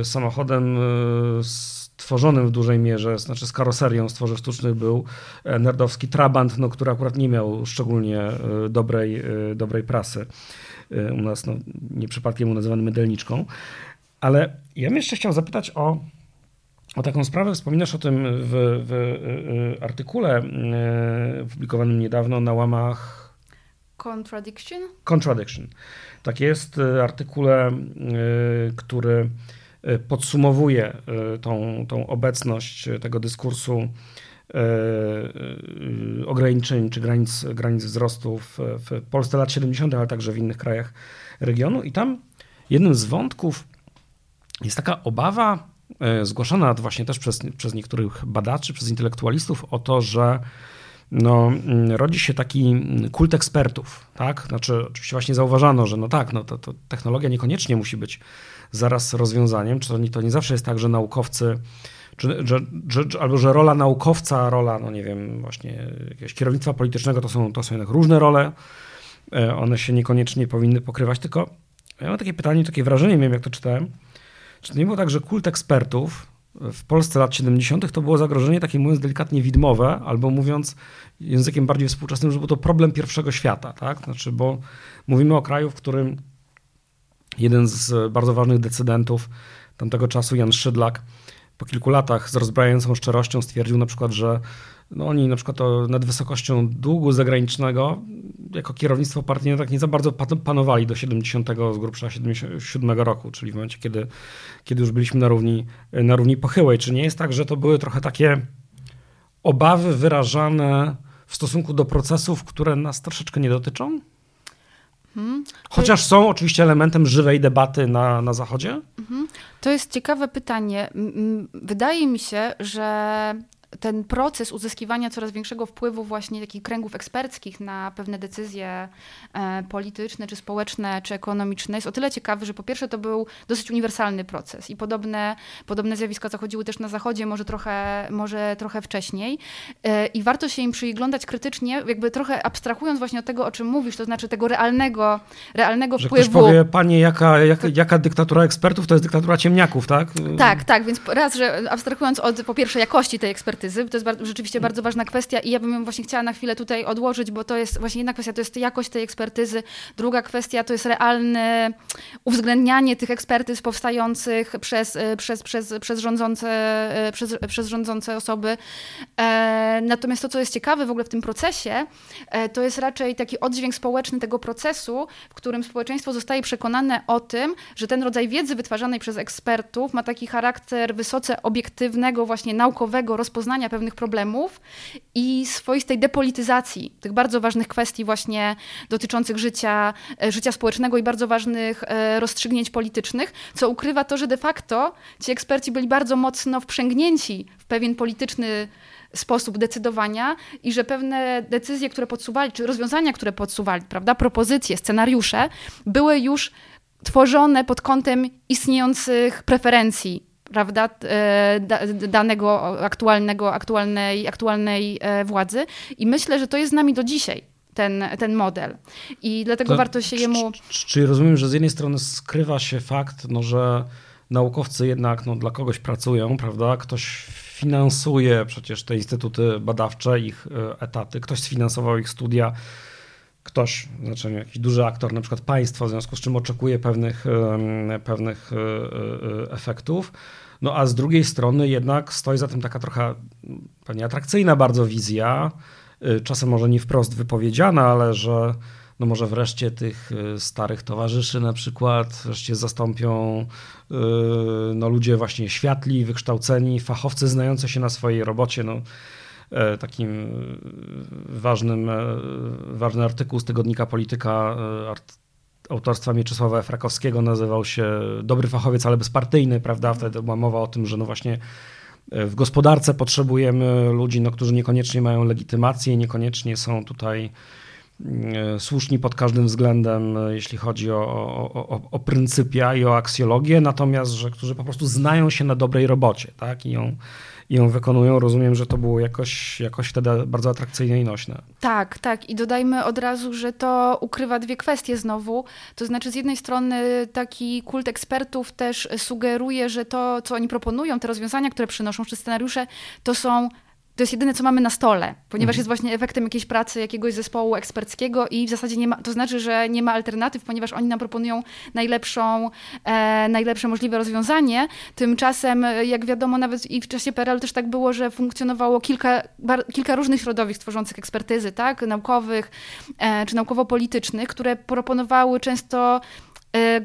y, samochodem y, stworzonym w dużej mierze, znaczy z karoserią z tworzyw sztucznych był e, nerdowski Trabant, no, który akurat nie miał szczególnie y, dobrej, dobrej prasy. U nas no, nie przypadkiem nazywany mydelniczką. Ale ja bym jeszcze chciał zapytać o o taką sprawę wspominasz o tym w, w y, y, artykule y, opublikowanym niedawno na łamach. Contradiction? Contradiction. Tak jest, artykule, który podsumowuje tą, tą obecność tego dyskursu ograniczeń czy granic, granic wzrostu w, w Polsce lat 70., ale także w innych krajach regionu. I tam jednym z wątków jest taka obawa zgłaszana właśnie też przez, przez niektórych badaczy, przez intelektualistów o to, że no, mm, rodzi się taki kult ekspertów, tak? Znaczy, oczywiście właśnie zauważano, że no tak, no to, to technologia niekoniecznie musi być zaraz rozwiązaniem, czy to nie, to nie zawsze jest tak, że naukowcy, czy, że, że, albo że rola naukowca, rola, no nie wiem, właśnie jakiegoś kierownictwa politycznego to są, to są jednak różne role, e, one się niekoniecznie powinny pokrywać, tylko ja mam takie pytanie, takie wrażenie miałem, jak to czytałem, czy to nie było tak, że kult ekspertów w Polsce lat 70. to było zagrożenie, takie mówiąc delikatnie widmowe, albo mówiąc językiem bardziej współczesnym, że był to problem pierwszego świata, tak? Znaczy, bo mówimy o kraju, w którym jeden z bardzo ważnych decydentów tamtego czasu, Jan Szydlak, po kilku latach z rozbrajającą szczerością stwierdził na przykład, że no oni na przykład nad wysokością długu zagranicznego jako kierownictwo partyjne tak nie za bardzo panowali do 70, z grubsza 77 roku, czyli w momencie, kiedy, kiedy już byliśmy na równi, na równi pochyłej. Czy nie jest tak, że to były trochę takie obawy wyrażane w stosunku do procesów, które nas troszeczkę nie dotyczą? Hmm. Chociaż są oczywiście elementem żywej debaty na, na Zachodzie? Mhm. To jest ciekawe pytanie. Wydaje mi się, że ten proces uzyskiwania coraz większego wpływu właśnie takich kręgów eksperckich na pewne decyzje e, polityczne, czy społeczne, czy ekonomiczne jest o tyle ciekawy, że po pierwsze to był dosyć uniwersalny proces i podobne, podobne zjawiska zachodziły też na Zachodzie, może trochę, może trochę wcześniej e, i warto się im przyglądać krytycznie, jakby trochę abstrahując właśnie od tego, o czym mówisz, to znaczy tego realnego, realnego że wpływu. Ktoś powie, panie, jaka, jaka, jaka dyktatura ekspertów, to jest dyktatura ciemniaków, tak? Tak, tak, więc raz, że abstrahując od po pierwsze jakości tej ekspertyzy, To jest bardzo, rzeczywiście bardzo ważna kwestia i ja bym ją właśnie chciała na chwilę tutaj odłożyć, bo to jest właśnie jedna kwestia, to jest jakość tej ekspertyzy. Druga kwestia to jest realne uwzględnianie tych ekspertyz powstających przez, e, przez, przez, przez, rządzące, e, przez, przez rządzące osoby. E, natomiast to, co jest ciekawe w ogóle w tym procesie, to jest raczej taki oddźwięk społeczny tego procesu, w którym społeczeństwo zostaje przekonane o tym, że ten rodzaj wiedzy wytwarzanej przez ekspertów ma taki charakter wysoce obiektywnego, właśnie naukowego rozpoznania rozpoznania pewnych problemów i swoistej depolityzacji tych bardzo ważnych kwestii właśnie dotyczących życia, e, życia społecznego i bardzo ważnych e, rozstrzygnięć politycznych, co ukrywa to, że de facto ci eksperci byli bardzo mocno wprzęgnięci w pewien polityczny sposób decydowania i że pewne decyzje, które podsuwali, czy rozwiązania, które podsuwali, prawda, propozycje, scenariusze, były już tworzone pod kątem istniejących preferencji prawda, e, danego aktualnego, aktualnej, aktualnej e, władzy. I myślę, że to jest z nami do dzisiaj. Ten, ten model. I dlatego to, warto się jemu. Czyli czy rozumiem, że z jednej strony skrywa się fakt, no, że naukowcy jednak no, dla kogoś pracują, prawda? Ktoś finansuje przecież te instytuty badawcze, ich e, etaty, ktoś sfinansował ich studia ktoś, znaczy jakiś duży aktor, na przykład państwo, w związku z czym oczekuje pewnych, pewnych e, e, efektów. No a z drugiej strony jednak stoi za tym taka trochę pewnie atrakcyjna bardzo wizja, e, czasem może nie wprost wypowiedziana, ale że no może wreszcie tych starych towarzyszy na przykład wreszcie zastąpią no ludzie właśnie światli, wykształceni, fachowcy znający się na swojej robocie. No, takim e, ważnym, e, ważny artykuł z tygodnika Polityka autorstwa Mieczysława Efrakowskiego nazywał się Dobry fachowiec, ale bezpartyjny, prawda? Wtedy była mowa o tym, że no właśnie w gospodarce potrzebujemy ludzi, no, którzy niekoniecznie mają legitymację, niekoniecznie są tutaj E, słuszni pod każdym względem, e, jeśli chodzi o, o, o, o pryncypia i o aksjologię, natomiast, że którzy po prostu znają się na dobrej robocie tak? I, ją, i ją wykonują. Rozumiem, że to było jakoś, jakoś wtedy bardzo atrakcyjne i nośne. Tak, tak. I dodajmy od razu, że to ukrywa dwie kwestie znowu. To znaczy, z jednej strony taki kult ekspertów też sugeruje, że to, co oni proponują, te rozwiązania, które przynoszą, czy scenariusze, to są to jest jedyne, co mamy na stole, ponieważ mhm. jest właśnie efektem jakiejś pracy jakiegoś zespołu eksperckiego i w zasadzie nie ma, to znaczy, że nie ma alternatyw, ponieważ oni nam proponują najlepszą, e, najlepsze możliwe rozwiązanie. Tymczasem, e, jak wiadomo, nawet i w czasie PRL też tak było, że funkcjonowało kilka, bar, kilka różnych środowisk tworzących ekspertyzy, tak, naukowych e, czy naukowo-politycznych, które proponowały często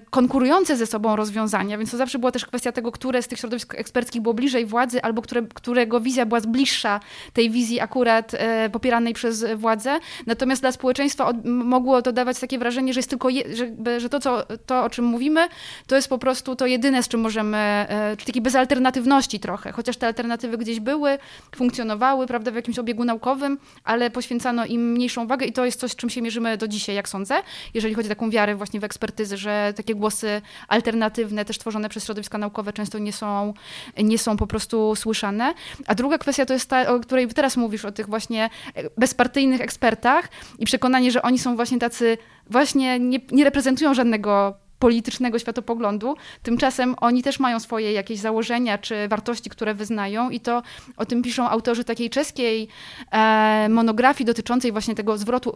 konkurujące ze sobą rozwiązania, więc to zawsze była też kwestia tego, które z tych środowisk eksperckich było bliżej władzy, albo które, którego wizja była bliższa tej wizji akurat e, popieranej przez władzę. Natomiast dla społeczeństwa mogło to dawać takie wrażenie, że jest tylko, je, że, że to, co, to, o czym mówimy, to jest po prostu to jedyne, z czym możemy, e, czyli takiej bezalternatywności trochę, chociaż te alternatywy gdzieś były, funkcjonowały, prawda, w jakimś obiegu naukowym, ale poświęcano im mniejszą wagę i to jest coś, z czym się mierzymy do dzisiaj, jak sądzę, jeżeli chodzi o taką wiarę właśnie w ekspertyzy, że takie głosy alternatywne, też tworzone przez środowiska naukowe, często nie są, nie są po prostu słyszane. A druga kwestia to jest ta, o której teraz mówisz, o tych właśnie bezpartyjnych ekspertach i przekonanie, że oni są właśnie tacy, właśnie nie, nie reprezentują żadnego politycznego światopoglądu. Tymczasem oni też mają swoje jakieś założenia czy wartości, które wyznają i to o tym piszą autorzy takiej czeskiej e, monografii dotyczącej właśnie tego zwrotu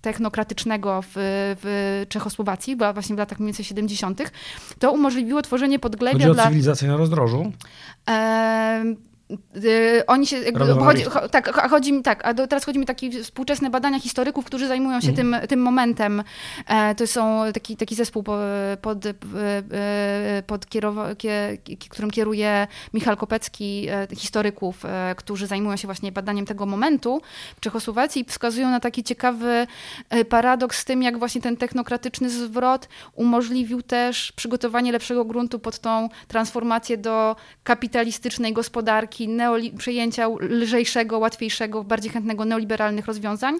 technokratycznego w, w Czechosłowacji, była właśnie w latach mniej więcej 70., to umożliwiło tworzenie podglebia Chodzi o dla... cywilizację na rozdrożu? E, Y, oni się, chodzi, tak, chodzi mi, tak, a do, teraz chodzi mi takie współczesne badania historyków, którzy zajmują się mm. tym, tym momentem. E, to są taki, taki zespół, pod, pod, e, pod kierowa, którym kieruje Michał Kopecki, e, historyków, którzy zajmują się właśnie badaniem tego momentu w Czechosłowacji i wskazują na taki ciekawy paradoks z tym, jak właśnie ten technokratyczny zwrot umożliwił też przygotowanie lepszego gruntu pod tą transformację do kapitalistycznej gospodarki, neoli- przejęcia lżejszego, łatwiejszego, bardziej chętnego neoliberalnych rozwiązań,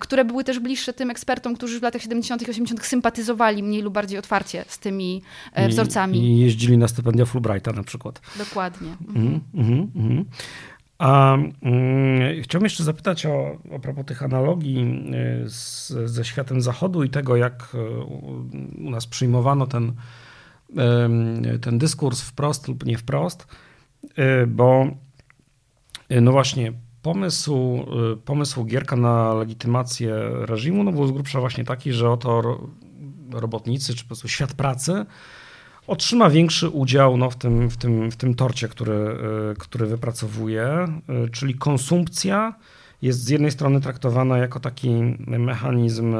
które były też bliższe tym ekspertom, którzy w latach 70. i 80. sympatyzowali mniej lub bardziej otwarcie z tymi e, wzorcami. I, jeździli na stypendia Fulbrighta na przykład. Dokładnie. Mhm. Mm, mm, A mm, chciałbym jeszcze zapytać o, o propos tych analogii e, z, ze światem zachodu i tego, jak e, u nas przyjmowano ten, ten dyskurs wprost lub nie wprost. Y, bo y, no właśnie pomysł, y, pomysł Gierka na legitymację reżimu no był z grubsza właśnie taki, że oto robotnicy, czy po prostu świat pracy otrzyma większy udział no, w, tym, w, tym, w tym torcie, który, który wypracowuje, czyli konsumpcja jest z jednej strony traktowana jako taki mechanizm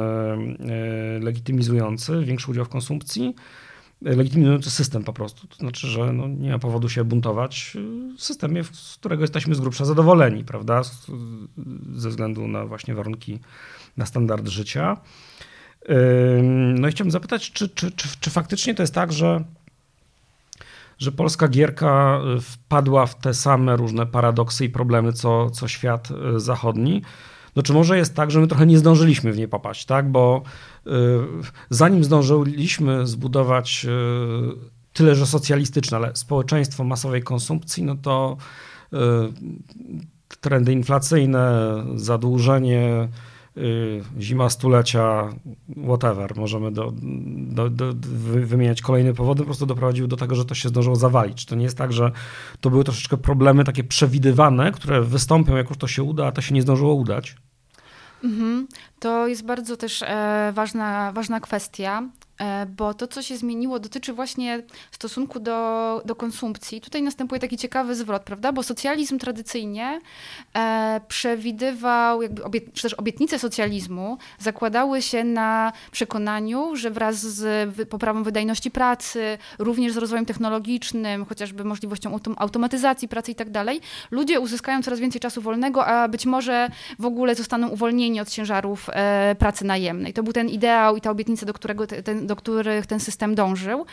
legitymizujący większy udział w konsumpcji, legitymujący system po prostu. To znaczy, że no, nie ma powodu się buntować w systemie, z którego jesteśmy z grubsza zadowoleni, prawda? Ze względu na właśnie warunki, na standard życia. No i chciałbym zapytać, czy, czy, czy, czy faktycznie to jest tak, że, że polska gierka wpadła w te same różne paradoksy i problemy, co, co świat zachodni? No czy może jest tak, że my trochę nie zdążyliśmy w nie popaść, tak? Bo y, zanim zdążyliśmy zbudować y, tyle, że socjalistyczne, ale społeczeństwo masowej konsumpcji, no to y, trendy inflacyjne, zadłużenie, zima stulecia, whatever, możemy do, do, do, wymieniać kolejne powody, po prostu doprowadziły do tego, że to się zdążyło zawalić. To nie jest tak, że to były troszeczkę problemy takie przewidywane, które wystąpią, jak już to się uda, a to się nie zdążyło udać? Mhm. To jest bardzo też e, ważna, ważna kwestia. E, bo to, co się zmieniło, dotyczy właśnie stosunku do, do konsumpcji. Tutaj następuje taki ciekawy zwrot, prawda? Bo socjalizm tradycyjnie e, przewidywał, jakby obiet, czy też obietnice socjalizmu zakładały się na przekonaniu, że wraz z poprawą wydajności pracy, również z rozwojem technologicznym, chociażby możliwością automatyzacji pracy i tak dalej, ludzie uzyskają coraz więcej czasu wolnego, a być może w ogóle zostaną uwolnieni od ciężarów e, pracy najemnej. To był ten ideał i ta obietnica, do, którego ten, do których ten system dążył.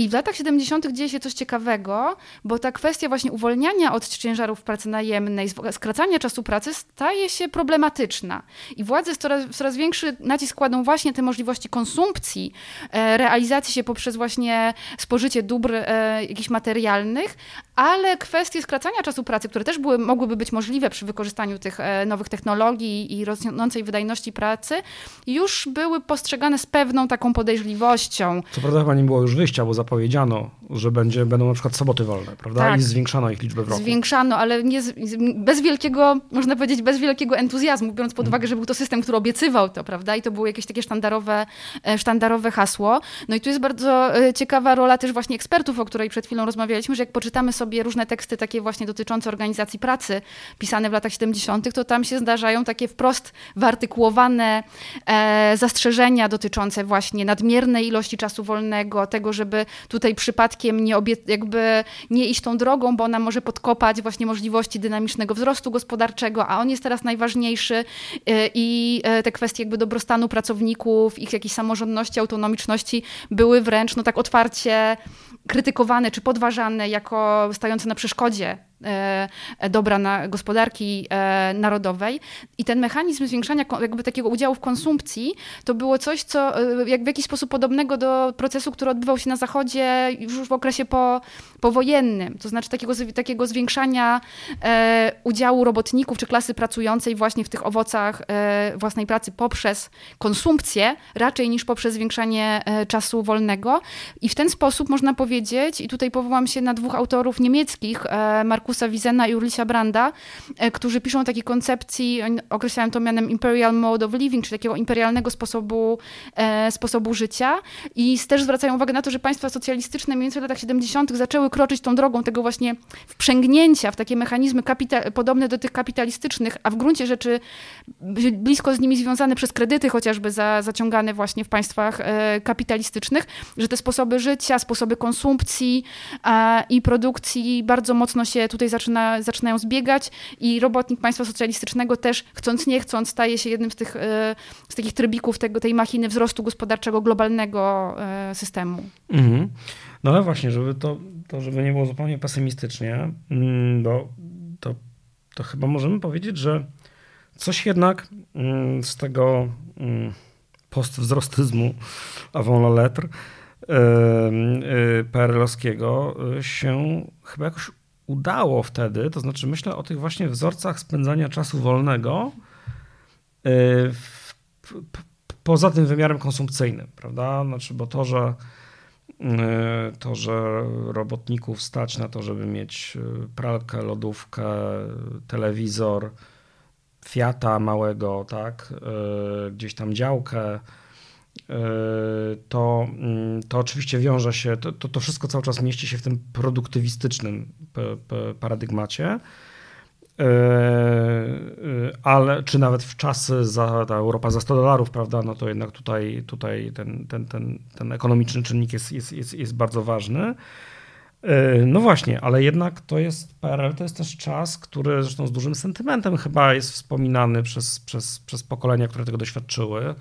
I w latach 70. dzieje się coś ciekawego, bo ta kwestia właśnie uwolniania od ciężarów pracy najemnej, skracania czasu pracy staje się problematyczna. I władze coraz, coraz większy nacisk kładą właśnie te możliwości konsumpcji, e, realizacji się poprzez właśnie spożycie dóbr e, jakichś materialnych, ale kwestie skracania czasu pracy, które też były, mogłyby być możliwe przy wykorzystaniu tych e, nowych technologii i rosnącej wydajności pracy, już były postrzegane z pewną taką podejrzliwością. Co prawda chyba nie było już wyjścia, bo zapowiedziano, że będzie, będą na przykład soboty wolne, prawda? Tak. I zwiększano ich liczbę w roku. Zwiększano, ale nie, bez wielkiego, można powiedzieć, bez wielkiego entuzjazmu, biorąc pod uwagę, że był to system, który obiecywał to, prawda? I to było jakieś takie sztandarowe, e, sztandarowe hasło. No i tu jest bardzo e, ciekawa rola też właśnie ekspertów, o której przed chwilą rozmawialiśmy, że jak poczytamy sobie różne teksty takie właśnie dotyczące organizacji pracy, pisane w latach 70., to tam się zdarzają takie wprost wyartykułowane e, zastrzeżenia dotyczące właśnie nadmiernej ilości czasu wolnego, tego, żeby tutaj przypadkiem nie jakby nie iść tą drogą, bo ona może podkopać właśnie możliwości dynamicznego wzrostu gospodarczego, a on jest teraz najważniejszy y, i y, te kwestie jakby dobrostanu pracowników, ich jakiejś samorządności, autonomiczności były wręcz no tak otwarcie krytykowane czy podważane jako stające na przeszkodzie dobra na gospodarki e, narodowej. I ten mechanizm zwiększania jakby takiego udziału w konsumpcji to było coś, co e, jak w jakiś sposób podobnego do procesu, który odbywał się na Zachodzie już w okresie po, powojennym, to znaczy takiego, takiego zwiększania udziału robotników czy klasy pracującej właśnie w tych owocach własnej pracy poprzez konsumpcję, raczej niż poprzez zwiększanie czasu wolnego. I w ten sposób można powiedzieć, i tutaj powołam się na dwóch autorów niemieckich, Marku Markusa Wizena i Ulrisa Branda, e, którzy piszą o takiej koncepcji, określają to mianem imperial mode of living, czyli takiego imperialnego sposobu, e, sposobu życia i też zwracają uwagę na to, że państwa socjalistyczne mniej więcej w latach 70. zaczęły kroczyć tą drogą tego właśnie wprzęgnięcia w takie mechanizmy podobne do tych kapitalistycznych, a w gruncie rzeczy blisko z nimi związane przez kredyty chociażby za, zaciągane właśnie w państwach e, kapitalistycznych, że te sposoby życia, sposoby konsumpcji i produkcji bardzo mocno się tutaj tutaj zaczyna, zaczynają zbiegać i robotnik państwa socjalistycznego też chcąc nie chcąc staje się jednym z tych, e, z takich trybików tego, tej machiny wzrostu gospodarczego globalnego e, systemu. Mhm. No ale właśnie, żeby to, to żeby nie było zupełnie pesymistycznie, mm, bo to, to chyba możemy powiedzieć, że coś jednak mm, z tego mm, postwzrostyzmu avant la lettre PRL-owskiego się chyba jakoś udało wtedy, to znaczy myślę o tych właśnie wzorcach spędzania czasu wolnego y, poza tym wymiarem konsumpcyjnym, prawda? Znaczy, bo to, że y, to, że robotników stać na to, żeby mieć y, pralkę, lodówkę, telewizor, Fiata małego, tak, gdzieś tam działkę, to, mm, to oczywiście wiąże się, to, to, to wszystko cały czas mieści się w tym produktywistycznym paradygmacie. E, e, ale czy nawet w czasy za ta Europa za 100 dolarów, prawda, no to jednak tutaj, tutaj ten, ten, ten, ten ekonomiczny czynnik jest, jest, jest, jest bardzo ważny. No właśnie, ale jednak to jest PRL, to jest też czas, który zresztą z dużym sentymentem chyba jest wspominany przez, przez, przez pokolenia, które tego doświadczyły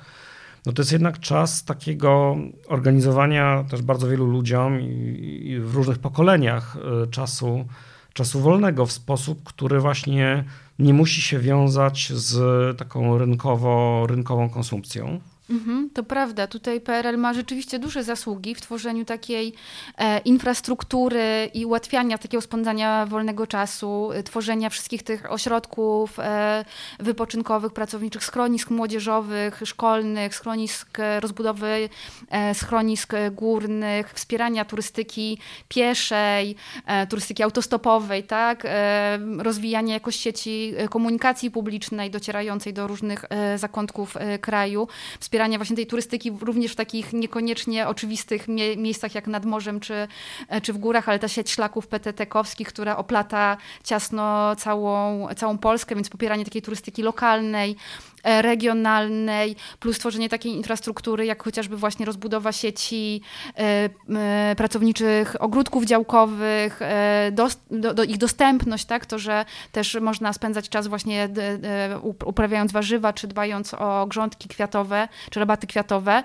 no to jest jednak czas takiego organizowania też bardzo wielu ludziom i, w różnych pokoleniach y, czasu, czasu wolnego w sposób, który właśnie nie musi się wiązać z taką rynkowo, rynkową konsumpcją. Mhm, to prawda. Tutaj PRL ma rzeczywiście duże zasługi w tworzeniu takiej e, infrastruktury i ułatwiania takiego spędzania wolnego czasu, e, tworzenia wszystkich tych ośrodków e, wypoczynkowych, pracowniczych, schronisk młodzieżowych, szkolnych, schronisk e, rozbudowy e, schronisk górnych, wspierania turystyki pieszej, e, turystyki autostopowej, tak? rozwijania jakoś sieci komunikacji publicznej docierającej do różnych zakątków kraju, wspierania wspierania właśnie tej turystyki również w takich niekoniecznie oczywistych mie miejscach jak nad morzem czy, czy w górach, ale ta sieć szlaków PTT-kowskich, która oplata ciasno całą, całą Polskę, więc popieranie takiej turystyki lokalnej, E, regionalnej, plus tworzenie takiej infrastruktury, jak chociażby właśnie rozbudowa sieci e, e, pracowniczych ogródków działkowych, do, do ich dostępność, tak? to, że też można spędzać czas właśnie uprawiając warzywa, czy dbając o grządki kwiatowe, czy rabaty kwiatowe,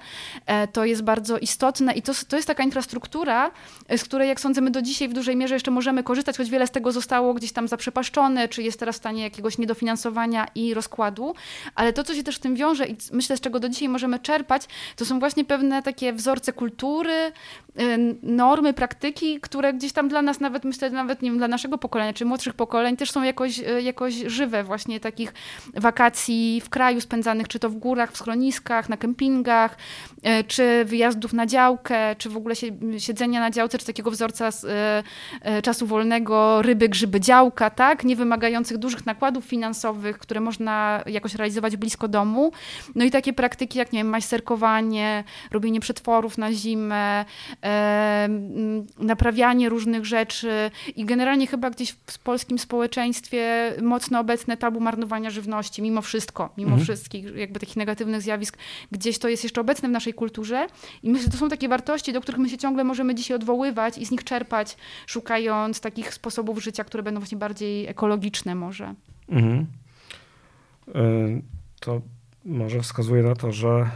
to jest bardzo istotne i to, to jest taka infrastruktura, z której jak sądzę my do dzisiaj w dużej mierze jeszcze możemy korzystać, choć wiele z tego zostało gdzieś tam zaprzepaszczone, czy jest teraz w stanie jakiegoś niedofinansowania i rozkładu, ale to, co się też z tym wiąże i myślę, z czego do dzisiaj możemy czerpać, to są właśnie pewne takie wzorce kultury, y, normy, praktyki, które gdzieś tam dla nas nawet, myślę, nawet nie wiem, dla naszego pokolenia, czy młodszych pokoleń też są jakoś, jakoś żywe właśnie takich wakacji w kraju spędzanych, czy to w górach, w schroniskach, na kempingach, y, czy wyjazdów na działkę, czy w ogóle siedzenia na działce, czy takiego wzorca z czasu wolnego, ryby, grzyby, działka, tak, nie wymagających dużych nakładów finansowych, które można jakoś realizować blisko domu. No i takie praktyki jak, nie wiem, majsterkowanie, robienie przetworów na zimę, e, naprawianie różnych rzeczy i generalnie chyba gdzieś w polskim społeczeństwie mocno obecne tabu marnowania żywności, mimo wszystko, mimo mhm. wszystkich jakby takich negatywnych zjawisk, gdzieś to jest jeszcze obecne w naszej kulturze i myślę, że to są takie wartości, do których my się ciągle możemy dzisiaj odwoływać i z nich czerpać, szukając takich sposobów życia, które będą właśnie bardziej ekologiczne może. Mhm. Y, to może wskazuje na to, że e,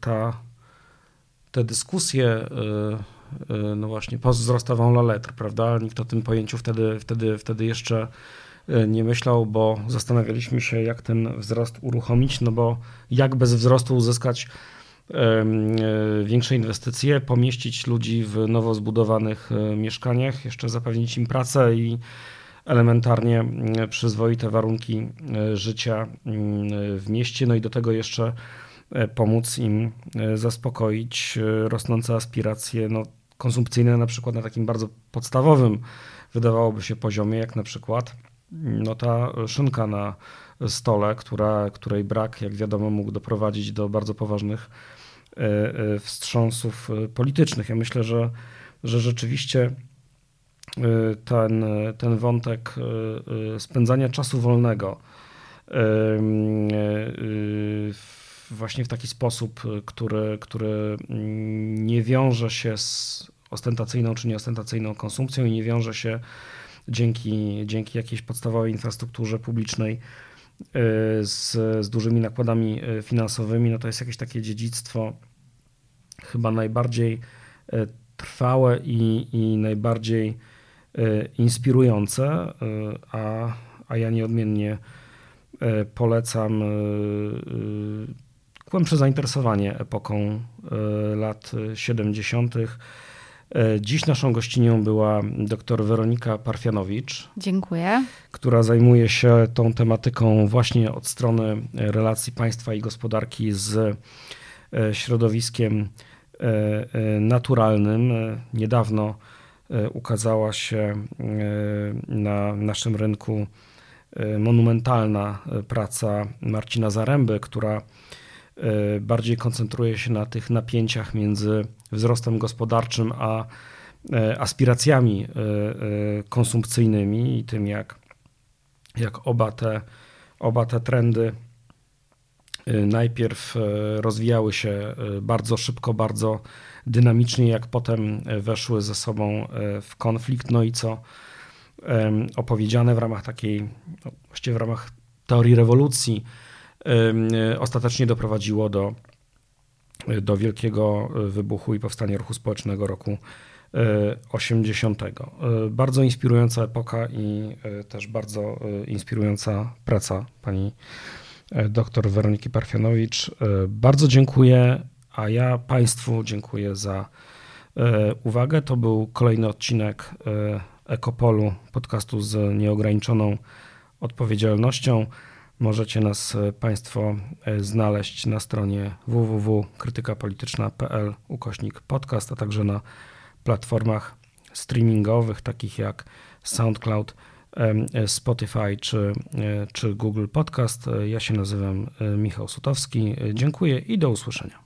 ta, te dyskusje e, e, no właśnie post-wzrostową la lettre, prawda? Nikt o tym pojęciu wtedy, wtedy, wtedy jeszcze nie myślał, bo zastanawialiśmy się, jak ten wzrost uruchomić, no bo jak bez wzrostu uzyskać większe inwestycje, pomieścić ludzi w nowo zbudowanych mieszkaniach, jeszcze zapewnić im pracę i elementarnie przyzwoite warunki e, życia mm, w mieście, no i do tego jeszcze e, pomóc im e, zaspokoić rosnące aspiracje no, konsumpcyjne, na przykład na takim bardzo podstawowym, wydawałoby się poziomie, jak na przykład no, ta szynka na stole, która, której brak, jak wiadomo, mógł doprowadzić do bardzo poważnych wstrząsów politycznych. Ja myślę, że, że rzeczywiście ten, ten wątek spędzania czasu wolnego właśnie w taki sposób, który, który nie wiąże się z ostentacyjną czy nieostentacyjną konsumpcją i nie wiąże się dzięki, dzięki jakiejś podstawowej infrastrukturze publicznej z, z dużymi nakładami finansowymi, no to jest jakieś takie dziedzictwo chyba najbardziej trwałe i, i najbardziej inspirujące, a, a ja nieodmiennie polecam głębsze zainteresowanie epoką lat 70. Dziś naszą gościnią była dr Weronika Parfianowicz. Dziękuję. Która zajmuje się tą tematyką właśnie od strony relacji państwa i gospodarki z środowiskiem naturalnym. Niedawno E, ukazała się e, na naszym rynku e, monumentalna praca Marcina Zaręby, która bardziej koncentruje się na tych napięciach między wzrostem gospodarczym a aspiracjami konsumpcyjnymi i tym, jak, jak oba, te, oba te trendy najpierw rozwijały się bardzo szybko, bardzo dynamicznie, jak potem e, weszły ze sobą e, w konflikt, no i co opowiedziane w ramach takiej, no, właściwie w ramach teorii rewolucji, e, ostatecznie doprowadziło do, do wielkiego wybuchu i powstania ruchu społecznego roku 80. Bardzo inspirująca epoka i też bardzo inspirująca praca pani dr Weroniki Parfianowicz. Bardzo dziękuję a ja Państwu dziękuję za e, uwagę. To był kolejny odcinek e, Ekopolu, podcastu z nieograniczoną odpowiedzialnością. Możecie nas e, Państwo znaleźć na stronie www.krytykapolityczna.pl ukośnik podcast, a także na platformach streamingowych takich jak SoundCloud, Spotify czy, czy Google Podcast. Ja się nazywam Michał Sutowski. Dziękuję i do usłyszenia.